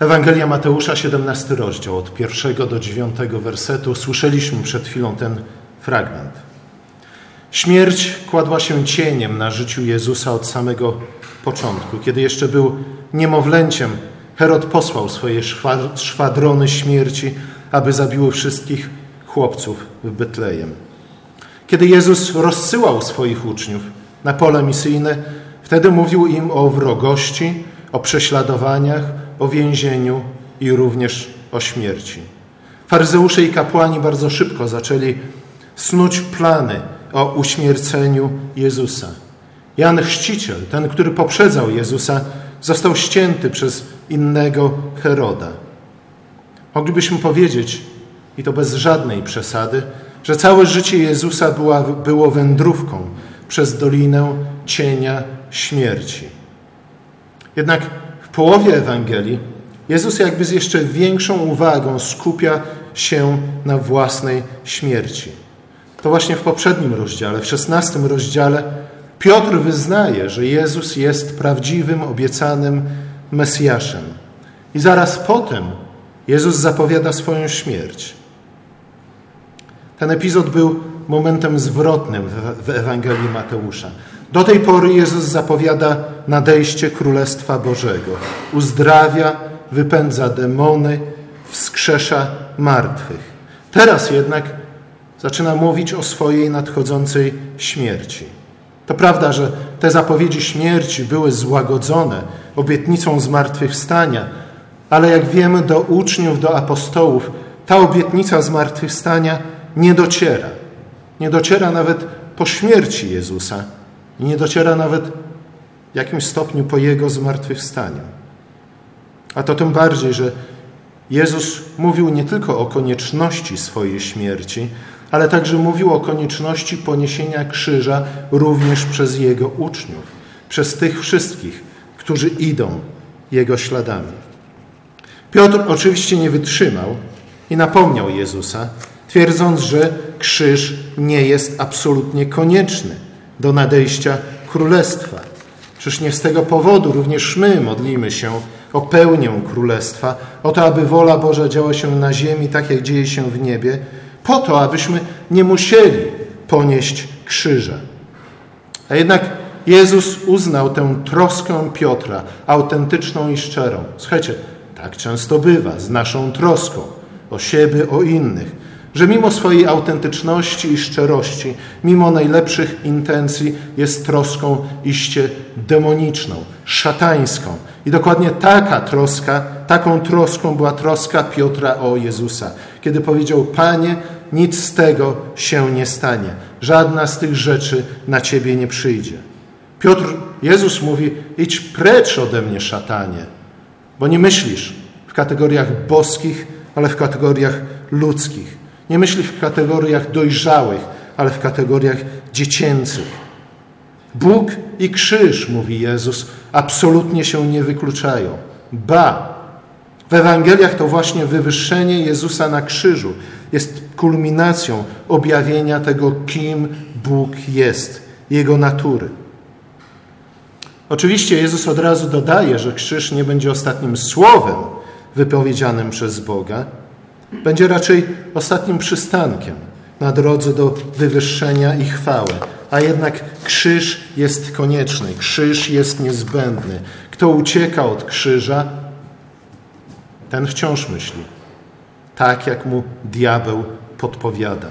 Ewangelia Mateusza, 17 rozdział, od pierwszego do dziewiątego wersetu. Słyszeliśmy przed chwilą ten fragment. Śmierć kładła się cieniem na życiu Jezusa od samego początku. Kiedy jeszcze był niemowlęciem, Herod posłał swoje szwadrony śmierci, aby zabiły wszystkich chłopców w Betlejem. Kiedy Jezus rozsyłał swoich uczniów na pole misyjne, wtedy mówił im o wrogości, o prześladowaniach, o więzieniu i również o śmierci. Faryzeusze i kapłani bardzo szybko zaczęli snuć plany o uśmierceniu Jezusa. Jan Chrzciciel, ten, który poprzedzał Jezusa, został ścięty przez innego Heroda. Moglibyśmy powiedzieć, i to bez żadnej przesady, że całe życie Jezusa była, było wędrówką przez dolinę cienia śmierci. Jednak połowie Ewangelii Jezus jakby z jeszcze większą uwagą skupia się na własnej śmierci. To właśnie w poprzednim rozdziale, w szesnastym rozdziale, Piotr wyznaje, że Jezus jest prawdziwym, obiecanym Mesjaszem. I zaraz potem Jezus zapowiada swoją śmierć. Ten epizod był momentem zwrotnym w Ewangelii Mateusza. Do tej pory Jezus zapowiada nadejście Królestwa Bożego. Uzdrawia, wypędza demony, wskrzesza martwych. Teraz jednak zaczyna mówić o swojej nadchodzącej śmierci. To prawda, że te zapowiedzi śmierci były złagodzone obietnicą zmartwychwstania, ale jak wiemy, do uczniów, do apostołów ta obietnica zmartwychwstania nie dociera. Nie dociera nawet po śmierci Jezusa i nie dociera nawet w jakimś stopniu po Jego zmartwychwstaniu. A to tym bardziej, że Jezus mówił nie tylko o konieczności swojej śmierci, ale także mówił o konieczności poniesienia krzyża również przez Jego uczniów, przez tych wszystkich, którzy idą Jego śladami. Piotr oczywiście nie wytrzymał i napomniał Jezusa, twierdząc, że krzyż nie jest absolutnie konieczny do nadejścia królestwa. Czyż nie z tego powodu również my modlimy się o pełnię królestwa, o to, aby wola Boża działa się na ziemi tak, jak dzieje się w niebie, po to, abyśmy nie musieli ponieść krzyża. A jednak Jezus uznał tę troskę Piotra, autentyczną i szczerą. Słuchajcie, tak często bywa z naszą troską o siebie, o innych, że mimo swojej autentyczności i szczerości, mimo najlepszych intencji, jest troską iście demoniczną, szatańską. I dokładnie taka troska, taką troską była troska Piotra o Jezusa, kiedy powiedział: Panie, nic z tego się nie stanie, żadna z tych rzeczy na ciebie nie przyjdzie. Piotr, Jezus mówi: idź precz ode mnie, szatanie, bo nie myślisz w kategoriach boskich, ale w kategoriach ludzkich. Nie myślisz w kategoriach dojrzałych, ale w kategoriach dziecięcych. Bóg i krzyż, mówi Jezus, absolutnie się nie wykluczają. Ba, w Ewangeliach to właśnie wywyższenie Jezusa na krzyżu jest kulminacją objawienia tego, kim Bóg jest, Jego natury. Oczywiście Jezus od razu dodaje, że krzyż nie będzie ostatnim słowem wypowiedzianym przez Boga, będzie raczej ostatnim przystankiem na drodze do wywyższenia i chwały. A jednak krzyż jest konieczny, krzyż jest niezbędny. Kto ucieka od krzyża, ten wciąż myśli, tak jak mu diabeł podpowiada.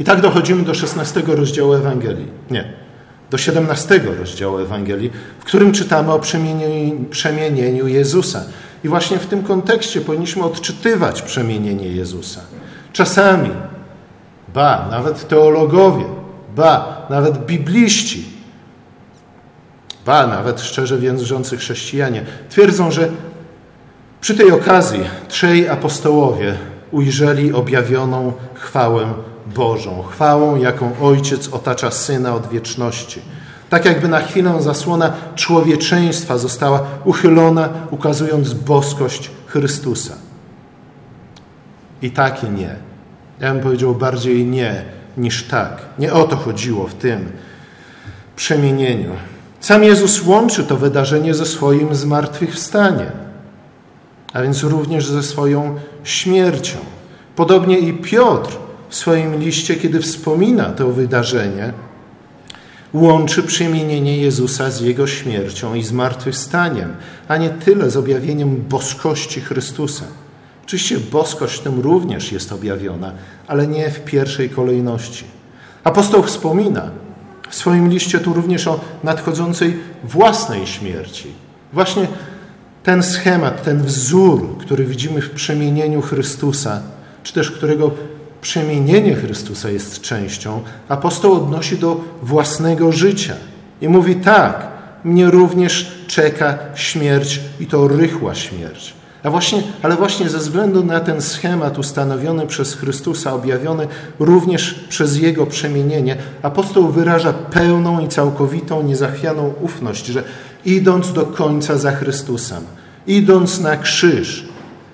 I tak dochodzimy do 16 rozdziału Ewangelii. Nie, do 17 rozdziału Ewangelii, w którym czytamy o przemienieniu, przemienieniu Jezusa. I właśnie w tym kontekście powinniśmy odczytywać przemienienie Jezusa. Czasami, ba, nawet teologowie, ba, nawet bibliści, ba, nawet szczerze wierzący chrześcijanie twierdzą, że przy tej okazji trzej apostołowie ujrzeli objawioną chwałę Bożą, chwałą, jaką Ojciec otacza Syna od wieczności. Tak jakby na chwilę zasłona człowieczeństwa została uchylona, ukazując boskość Chrystusa. I tak i nie. Ja bym powiedział bardziej nie niż tak. Nie o to chodziło w tym przemienieniu. Sam Jezus łączy to wydarzenie ze swoim zmartwychwstaniem. a więc również ze swoją śmiercią. Podobnie i Piotr w swoim liście, kiedy wspomina to wydarzenie, łączy przemienienie Jezusa z Jego śmiercią i zmartwychwstaniem, a nie tyle z objawieniem boskości Chrystusa. Oczywiście boskość tym również jest objawiona, ale nie w pierwszej kolejności. Apostoł wspomina w swoim liście tu również o nadchodzącej własnej śmierci. Właśnie ten schemat, ten wzór, który widzimy w przemienieniu Chrystusa, czy też którego przemienienie Chrystusa jest częścią, apostoł odnosi do własnego życia i mówi tak, mnie również czeka śmierć i to rychła śmierć. A właśnie, ale właśnie ze względu na ten schemat ustanowiony przez Chrystusa, objawiony również przez Jego przemienienie, apostoł wyraża pełną i całkowitą, niezachwianą ufność, że idąc do końca za Chrystusem, idąc na krzyż,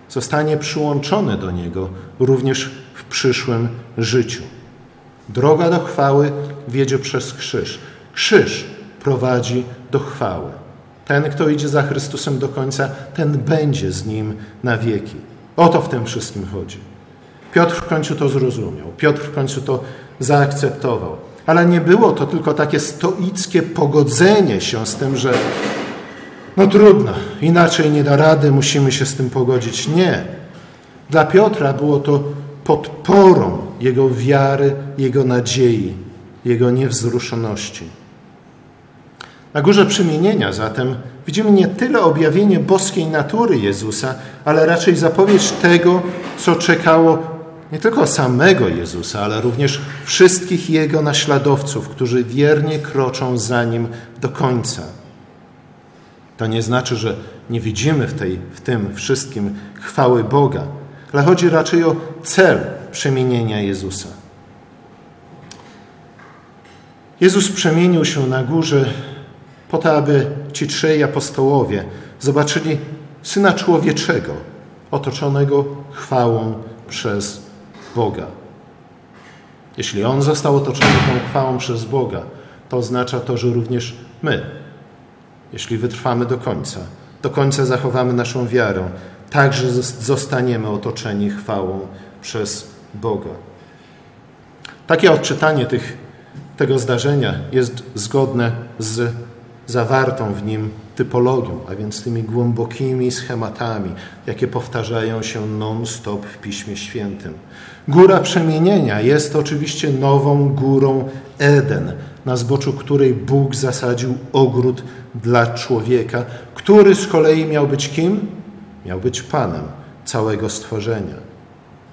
zostanie przyłączony do Niego również przyszłym życiu. Droga do chwały wiedzie przez krzyż. Krzyż prowadzi do chwały. Ten, kto idzie za Chrystusem do końca, ten będzie z nim na wieki. O to w tym wszystkim chodzi. Piotr w końcu to zrozumiał. Piotr w końcu to zaakceptował. Ale nie było to tylko takie stoickie pogodzenie się z tym, że no trudno, inaczej nie da rady, musimy się z tym pogodzić. Nie. Dla Piotra było to podporą jego wiary, jego nadziei, jego niewzruszoności. Na górze przemienienia zatem widzimy nie tyle objawienie boskiej natury Jezusa, ale raczej zapowiedź tego, co czekało nie tylko samego Jezusa, ale również wszystkich Jego naśladowców, którzy wiernie kroczą za Nim do końca. To nie znaczy, że nie widzimy w, tej, w tym wszystkim chwały Boga, ale chodzi raczej o cel przemienienia Jezusa. Jezus przemienił się na górze po to, aby ci trzej apostołowie zobaczyli Syna Człowieczego, otoczonego chwałą przez Boga. Jeśli On został otoczony tą chwałą przez Boga, to oznacza to, że również my, jeśli wytrwamy do końca, do końca zachowamy naszą wiarę, także zostaniemy otoczeni chwałą przez Boga. Takie odczytanie tych, tego zdarzenia jest zgodne z zawartą w nim typologią, a więc tymi głębokimi schematami, jakie powtarzają się non-stop w Piśmie Świętym. Góra przemienienia jest oczywiście nową górą Eden, na zboczu której Bóg zasadził ogród dla człowieka, który z kolei miał być kim? Miał być Panem całego stworzenia.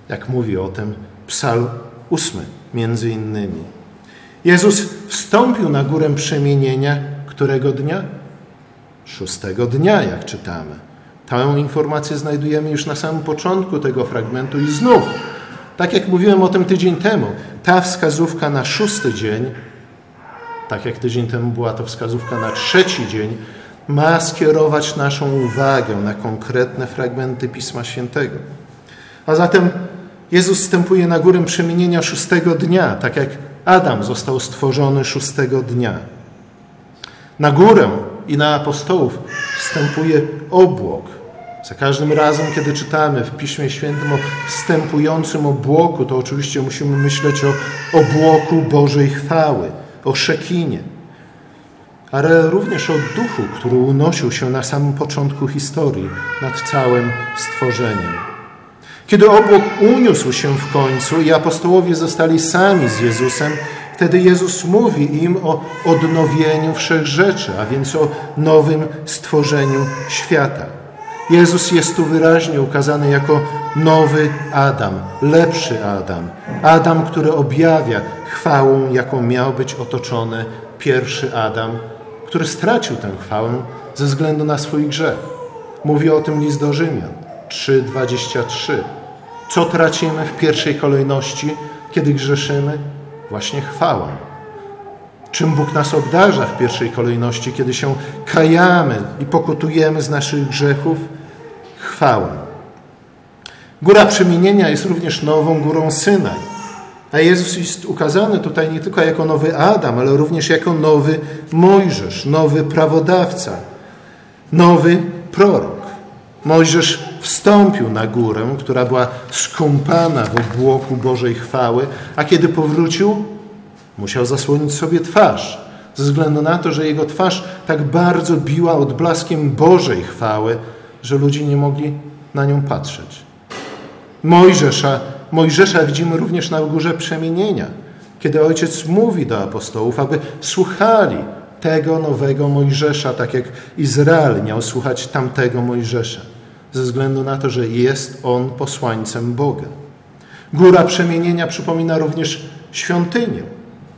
Jak mówi o tym Psalm ósmy, między innymi. Jezus wstąpił na górę przemienienia którego dnia? Szóstego dnia, jak czytamy. Tę informację znajdujemy już na samym początku tego fragmentu i znów, tak jak mówiłem o tym tydzień temu, ta wskazówka na szósty dzień, tak jak tydzień temu była to wskazówka na trzeci dzień, ma skierować naszą uwagę na konkretne fragmenty Pisma Świętego. A zatem Jezus wstępuje na górę przemienienia szóstego dnia, tak jak Adam został stworzony szóstego dnia. Na górę i na apostołów wstępuje obłok. Za każdym razem, kiedy czytamy w Piśmie Świętym o wstępującym obłoku, to oczywiście musimy myśleć o obłoku Bożej chwały, o szekinie, ale również o duchu, który unosił się na samym początku historii nad całym stworzeniem. Kiedy obłok uniósł się w końcu i apostołowie zostali sami z Jezusem, Wtedy Jezus mówi im o odnowieniu wszech rzeczy, a więc o nowym stworzeniu świata. Jezus jest tu wyraźnie ukazany jako nowy Adam, lepszy Adam. Adam, który objawia chwałą, jaką miał być otoczony pierwszy Adam, który stracił tę chwałę ze względu na swój grzech. Mówi o tym list do Rzymian 3:23. Co tracimy w pierwszej kolejności, kiedy grzeszymy? właśnie chwałę. Czym Bóg nas obdarza w pierwszej kolejności, kiedy się kajamy i pokutujemy z naszych grzechów? Chwałę. Góra przemienienia jest również nową górą Synaj. A Jezus jest ukazany tutaj nie tylko jako nowy Adam, ale również jako nowy Mojżesz, nowy prawodawca, nowy prorok. Mojżesz wstąpił na górę, która była skąpana w obłoku Bożej chwały, a kiedy powrócił, musiał zasłonić sobie twarz, ze względu na to, że jego twarz tak bardzo biła odblaskiem Bożej chwały, że ludzie nie mogli na nią patrzeć. Mojżesza, Mojżesza widzimy również na górze przemienienia, kiedy ojciec mówi do apostołów, aby słuchali tego nowego Mojżesza, tak jak Izrael miał słuchać tamtego Mojżesza, ze względu na to, że jest on posłańcem Boga. Góra przemienienia przypomina również świątynię.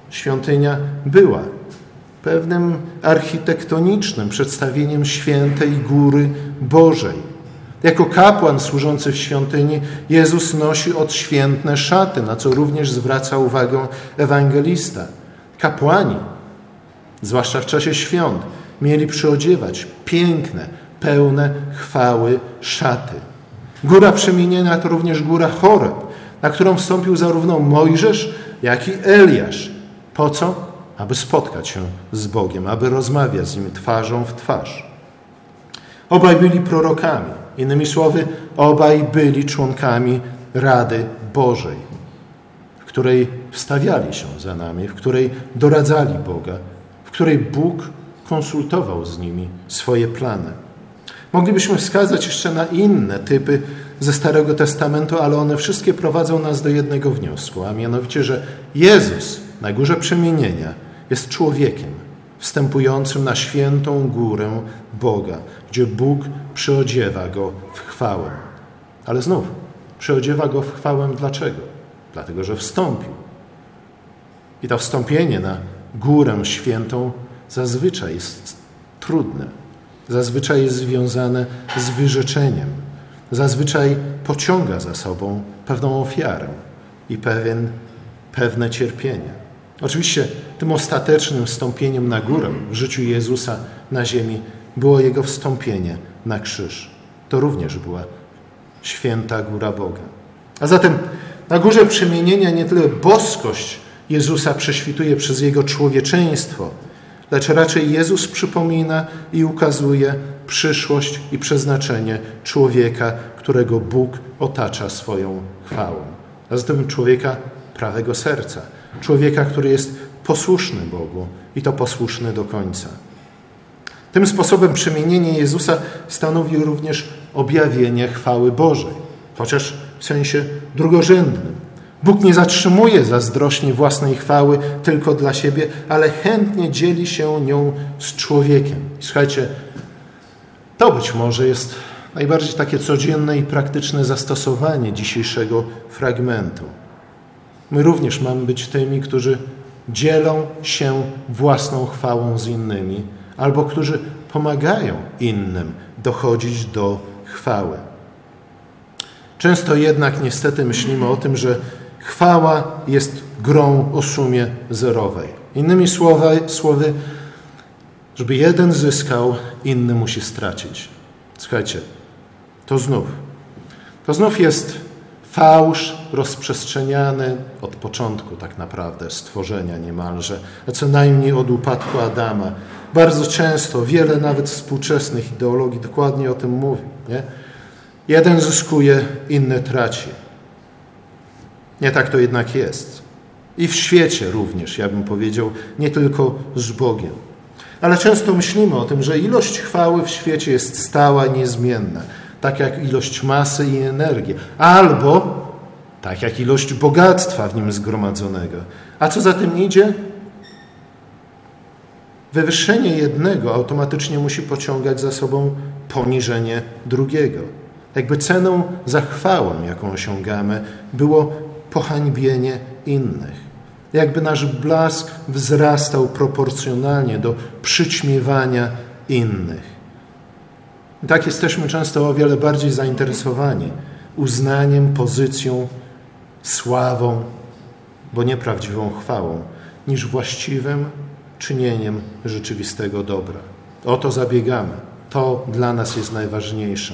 Świątynia była pewnym architektonicznym przedstawieniem świętej góry Bożej. Jako kapłan służący w świątyni, Jezus nosi odświętne szaty, na co również zwraca uwagę ewangelista. Kapłani zwłaszcza w czasie świąt, mieli przyodziewać piękne, pełne chwały szaty. Góra przemienienia to również góra Choreb, na którą wstąpił zarówno Mojżesz, jak i Eliasz. Po co? Aby spotkać się z Bogiem, aby rozmawiać z Nim twarzą w twarz. Obaj byli prorokami. Innymi słowy, obaj byli członkami Rady Bożej, w której wstawiali się za nami, w której doradzali Boga, której Bóg konsultował z nimi swoje plany. Moglibyśmy wskazać jeszcze na inne typy ze Starego Testamentu, ale one wszystkie prowadzą nas do jednego wniosku, a mianowicie, że Jezus na górze przemienienia jest człowiekiem wstępującym na świętą górę Boga, gdzie Bóg przyodziewa go w chwałę. Ale znów, przyodziewa go w chwałę dlaczego? Dlatego, że wstąpił. I to wstąpienie na górę świętą zazwyczaj jest trudne. Zazwyczaj jest związane z wyrzeczeniem. Zazwyczaj pociąga za sobą pewną ofiarę i pewien, pewne cierpienie. Oczywiście tym ostatecznym wstąpieniem na górę w życiu Jezusa na ziemi było Jego wstąpienie na krzyż. To również była święta góra Boga. A zatem na górze przemienienia nie tyle boskość Jezusa prześwituje przez Jego człowieczeństwo, lecz raczej Jezus przypomina i ukazuje przyszłość i przeznaczenie człowieka, którego Bóg otacza swoją chwałą. A zatem człowieka prawego serca, człowieka, który jest posłuszny Bogu i to posłuszny do końca. Tym sposobem przemienienie Jezusa stanowi również objawienie chwały Bożej, chociaż w sensie drugorzędnym. Bóg nie zatrzymuje zazdrośnie własnej chwały tylko dla siebie, ale chętnie dzieli się nią z człowiekiem. słuchajcie, to być może jest najbardziej takie codzienne i praktyczne zastosowanie dzisiejszego fragmentu. My również mamy być tymi, którzy dzielą się własną chwałą z innymi, albo którzy pomagają innym dochodzić do chwały. Często jednak niestety myślimy o tym, że Chwała jest grą o sumie zerowej. Innymi słowy, słowy, żeby jeden zyskał, inny musi stracić. Słuchajcie, to znów. To znów jest fałsz rozprzestrzeniany od początku tak naprawdę stworzenia niemalże, a co najmniej od upadku Adama. Bardzo często, wiele nawet współczesnych ideologii dokładnie o tym mówi. Nie? Jeden zyskuje, inny traci. Nie tak to jednak jest. I w świecie również, ja bym powiedział, nie tylko z Bogiem. Ale często myślimy o tym, że ilość chwały w świecie jest stała, niezmienna, tak jak ilość masy i energii, albo tak jak ilość bogactwa w nim zgromadzonego. A co za tym idzie? Wywyższenie jednego automatycznie musi pociągać za sobą poniżenie drugiego. Jakby ceną za chwałę, jaką osiągamy, było pohańbienie innych. Jakby nasz blask wzrastał proporcjonalnie do przyćmiewania innych. I tak jesteśmy często o wiele bardziej zainteresowani uznaniem, pozycją, sławą, bo nie prawdziwą chwałą, niż właściwym czynieniem rzeczywistego dobra. O to zabiegamy. To dla nas jest najważniejsze.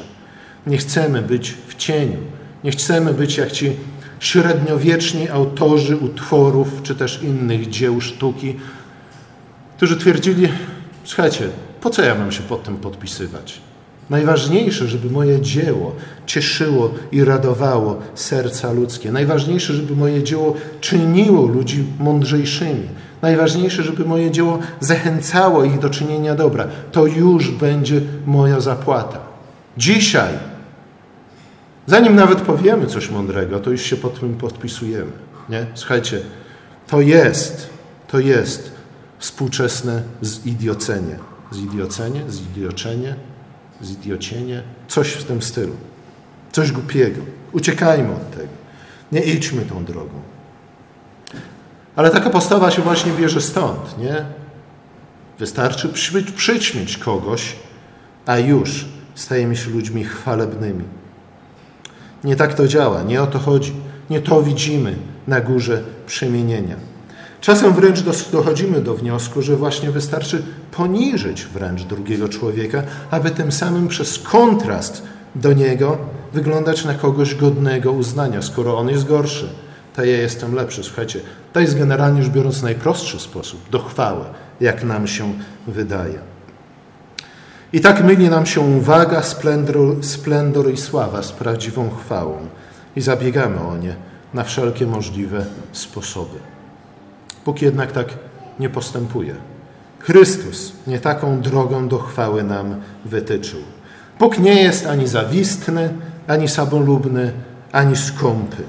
Nie chcemy być w cieniu. Nie chcemy być jak ci średniowieczni autorzy utworów czy też innych dzieł sztuki, którzy twierdzili, słuchajcie, po co ja mam się pod tym podpisywać? Najważniejsze, żeby moje dzieło cieszyło i radowało serca ludzkie. Najważniejsze, żeby moje dzieło czyniło ludzi mądrzejszymi. Najważniejsze, żeby moje dzieło zachęcało ich do czynienia dobra. To już będzie moja zapłata. Dzisiaj, zanim nawet powiemy coś mądrego, to już się pod tym podpisujemy. Nie? Słuchajcie, to jest, to jest współczesne zidiocenie. Zidiocenie, zidioczenie, zidiocienie, coś w tym stylu. Coś głupiego. Uciekajmy od tego. Nie idźmy tą drogą. Ale taka postawa się właśnie bierze stąd, nie? Wystarczy przy, przyćmić kogoś, a już stajemy się ludźmi chwalebnymi. Nie tak to działa, nie o to chodzi. Nie to widzimy na górze przemienienia. Czasem wręcz dochodzimy do wniosku, że właśnie wystarczy poniżyć wręcz drugiego człowieka, aby tym samym przez kontrast do niego wyglądać na kogoś godnego uznania, skoro on jest gorszy to ja jestem lepszy. Słuchajcie, to jest generalnie rzecz biorąc najprostszy sposób do chwały, jak nam się wydaje. I tak myli nam się uwaga, splendor, splendor i sława z prawdziwą chwałą i zabiegamy o nie na wszelkie możliwe sposoby. Bóg jednak tak nie postępuje. Chrystus nie taką drogą do chwały nam wytyczył. Bóg nie jest ani zawistny, ani samolubny, ani skąpy.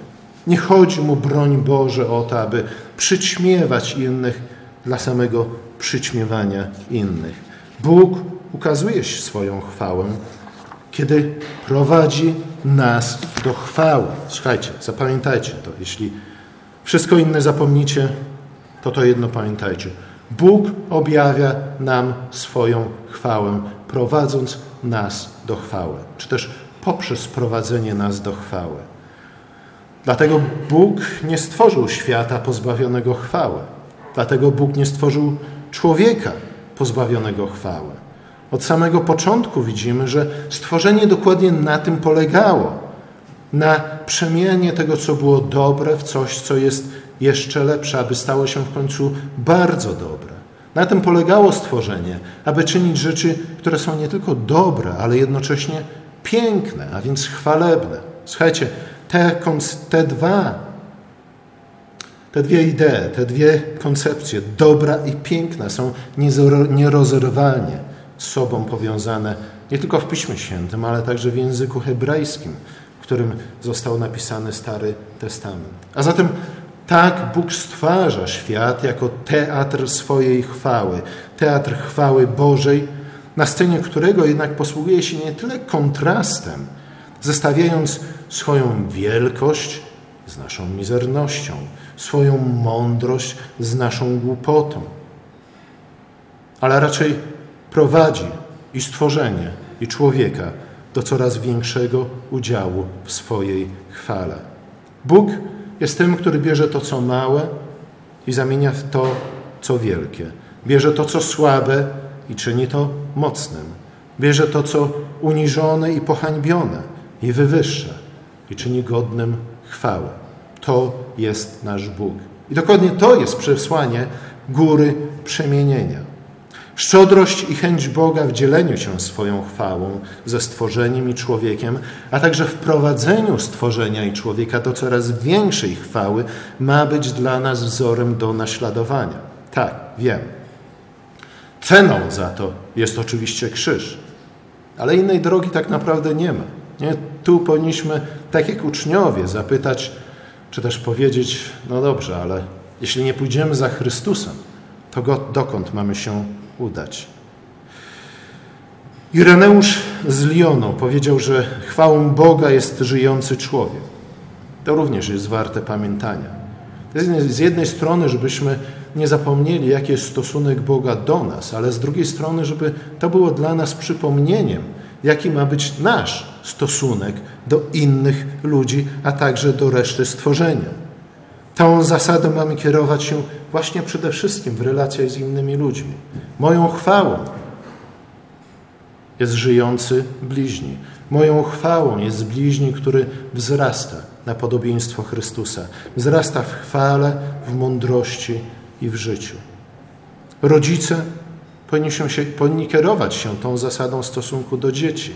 Nie chodzi mu, broń Boże, o to, aby przyćmiewać innych dla samego przyćmiewania innych. Bóg ukazuje swoją chwałę, kiedy prowadzi nas do chwały. Słuchajcie, zapamiętajcie to. Jeśli wszystko inne zapomnicie, to to jedno pamiętajcie. Bóg objawia nam swoją chwałę, prowadząc nas do chwały, czy też poprzez prowadzenie nas do chwały. Dlatego Bóg nie stworzył świata pozbawionego chwały. Dlatego Bóg nie stworzył człowieka pozbawionego chwały. Od samego początku widzimy, że stworzenie dokładnie na tym polegało. Na przemianie tego, co było dobre, w coś, co jest jeszcze lepsze, aby stało się w końcu bardzo dobre. Na tym polegało stworzenie, aby czynić rzeczy, które są nie tylko dobre, ale jednocześnie piękne, a więc chwalebne. Słuchajcie, te, te dwa, te dwie idee, te dwie koncepcje, dobra i piękna, są nierozerwalnie z sobą powiązane nie tylko w Piśmie Świętym, ale także w języku hebrajskim, w którym został napisany Stary Testament. A zatem tak Bóg stwarza świat jako teatr swojej chwały, teatr chwały Bożej, na scenie którego jednak posługuje się nie tyle kontrastem, zestawiając swoją wielkość z naszą mizernością, swoją mądrość z naszą głupotą, ale raczej prowadzi i stworzenie, i człowieka do coraz większego udziału w swojej chwale. Bóg jest tym, który bierze to, co małe i zamienia w to, co wielkie. Bierze to, co słabe i czyni to mocnym. Bierze to, co uniżone i pohańbione i wywyższa i czyni godnym chwały. To jest nasz Bóg. I dokładnie to jest przesłanie góry przemienienia. Szczodrość i chęć Boga w dzieleniu się swoją chwałą ze stworzeniem i człowiekiem, a także w prowadzeniu stworzenia i człowieka do coraz większej chwały, ma być dla nas wzorem do naśladowania. Tak, wiem. Ceną za to jest oczywiście krzyż, ale innej drogi tak naprawdę nie ma. Nie? Tu powinniśmy, tak jak uczniowie, zapytać, czy też powiedzieć: No dobrze, ale jeśli nie pójdziemy za Chrystusem, to go, dokąd mamy się udać? Ireneusz z Lyonu powiedział, że chwałą Boga jest żyjący człowiek. To również jest warte pamiętania. Z jednej strony, żebyśmy nie zapomnieli, jaki jest stosunek Boga do nas, ale z drugiej strony, żeby to było dla nas przypomnieniem, jaki ma być nasz stosunek do innych ludzi, a także do reszty stworzenia. Tą zasadą mamy kierować się właśnie przede wszystkim w relacjach z innymi ludźmi. Moją chwałą jest żyjący bliźni. Moją chwałą jest bliźni, który wzrasta na podobieństwo Chrystusa. Wzrasta w chwale, w mądrości i w życiu. Rodzice Powinni, się, powinni kierować się tą zasadą stosunku do dzieci.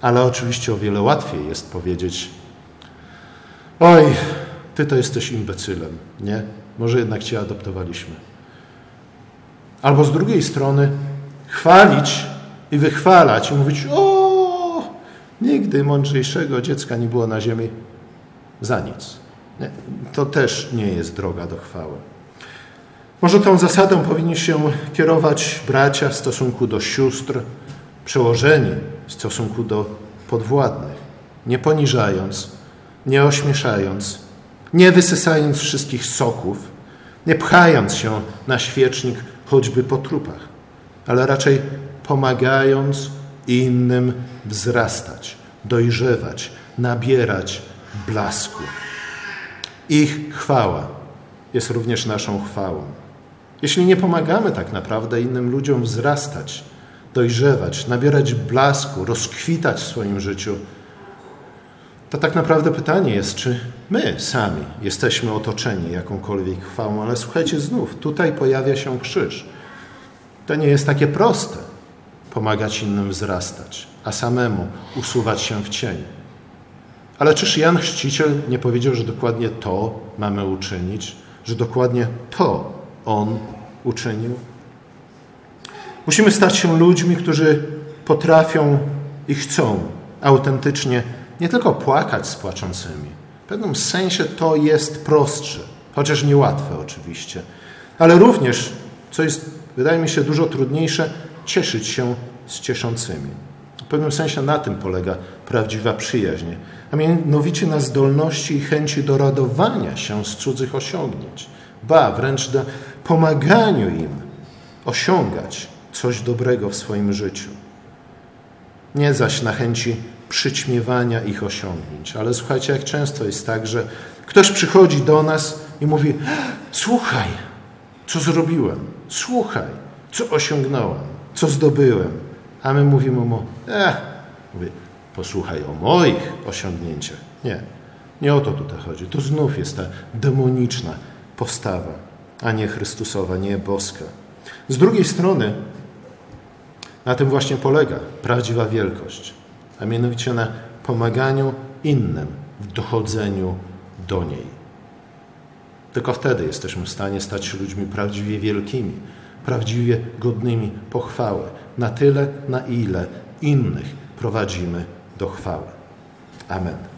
Ale oczywiście o wiele łatwiej jest powiedzieć: Oj, ty to jesteś imbecylem, nie? Może jednak cię adoptowaliśmy. Albo z drugiej strony chwalić i wychwalać i mówić: O, nigdy mądrzejszego dziecka nie było na ziemi za nic. Nie? To też nie jest droga do chwały. Może tą zasadą powinni się kierować bracia w stosunku do sióstr, przełożeni w stosunku do podwładnych, nie poniżając, nie ośmieszając, nie wysysając wszystkich soków, nie pchając się na świecznik choćby po trupach, ale raczej pomagając innym wzrastać, dojrzewać, nabierać blasku. Ich chwała jest również naszą chwałą. Jeśli nie pomagamy tak naprawdę innym ludziom wzrastać, dojrzewać, nabierać blasku, rozkwitać w swoim życiu, to tak naprawdę pytanie jest, czy my sami jesteśmy otoczeni jakąkolwiek chwałą, ale słuchajcie, znów tutaj pojawia się krzyż. To nie jest takie proste pomagać innym wzrastać, a samemu usuwać się w cień. Ale czyż Jan Chrzciciel nie powiedział, że dokładnie to mamy uczynić, że dokładnie to On uczynił? Musimy stać się ludźmi, którzy potrafią i chcą autentycznie nie tylko płakać z płaczącymi. W pewnym sensie to jest prostsze, chociaż niełatwe oczywiście, ale również, co jest, wydaje mi się, dużo trudniejsze, cieszyć się z cieszącymi. W pewnym sensie na tym polega prawdziwa przyjaźń, a mianowicie na zdolności i chęci do radowania się z cudzych osiągnięć, ba, wręcz do pomaganiu im osiągać coś dobrego w swoim życiu. Nie zaś na chęci przyćmiewania ich osiągnięć. Ale słuchajcie, jak często jest tak, że ktoś przychodzi do nas i mówi: Słuchaj, co zrobiłem, słuchaj, co osiągnąłem, co zdobyłem. A my mówimy mu: Eh, mówię, posłuchaj o moich osiągnięciach. Nie, nie o to tutaj chodzi. To znów jest ta demoniczna postawa, a nie Chrystusowa, nie boska. Z drugiej strony, na tym właśnie polega prawdziwa wielkość a mianowicie na pomaganiu innym w dochodzeniu do niej. Tylko wtedy jesteśmy w stanie stać się ludźmi prawdziwie wielkimi, prawdziwie godnymi pochwały, na tyle, na ile innych prowadzimy do chwały. Amen.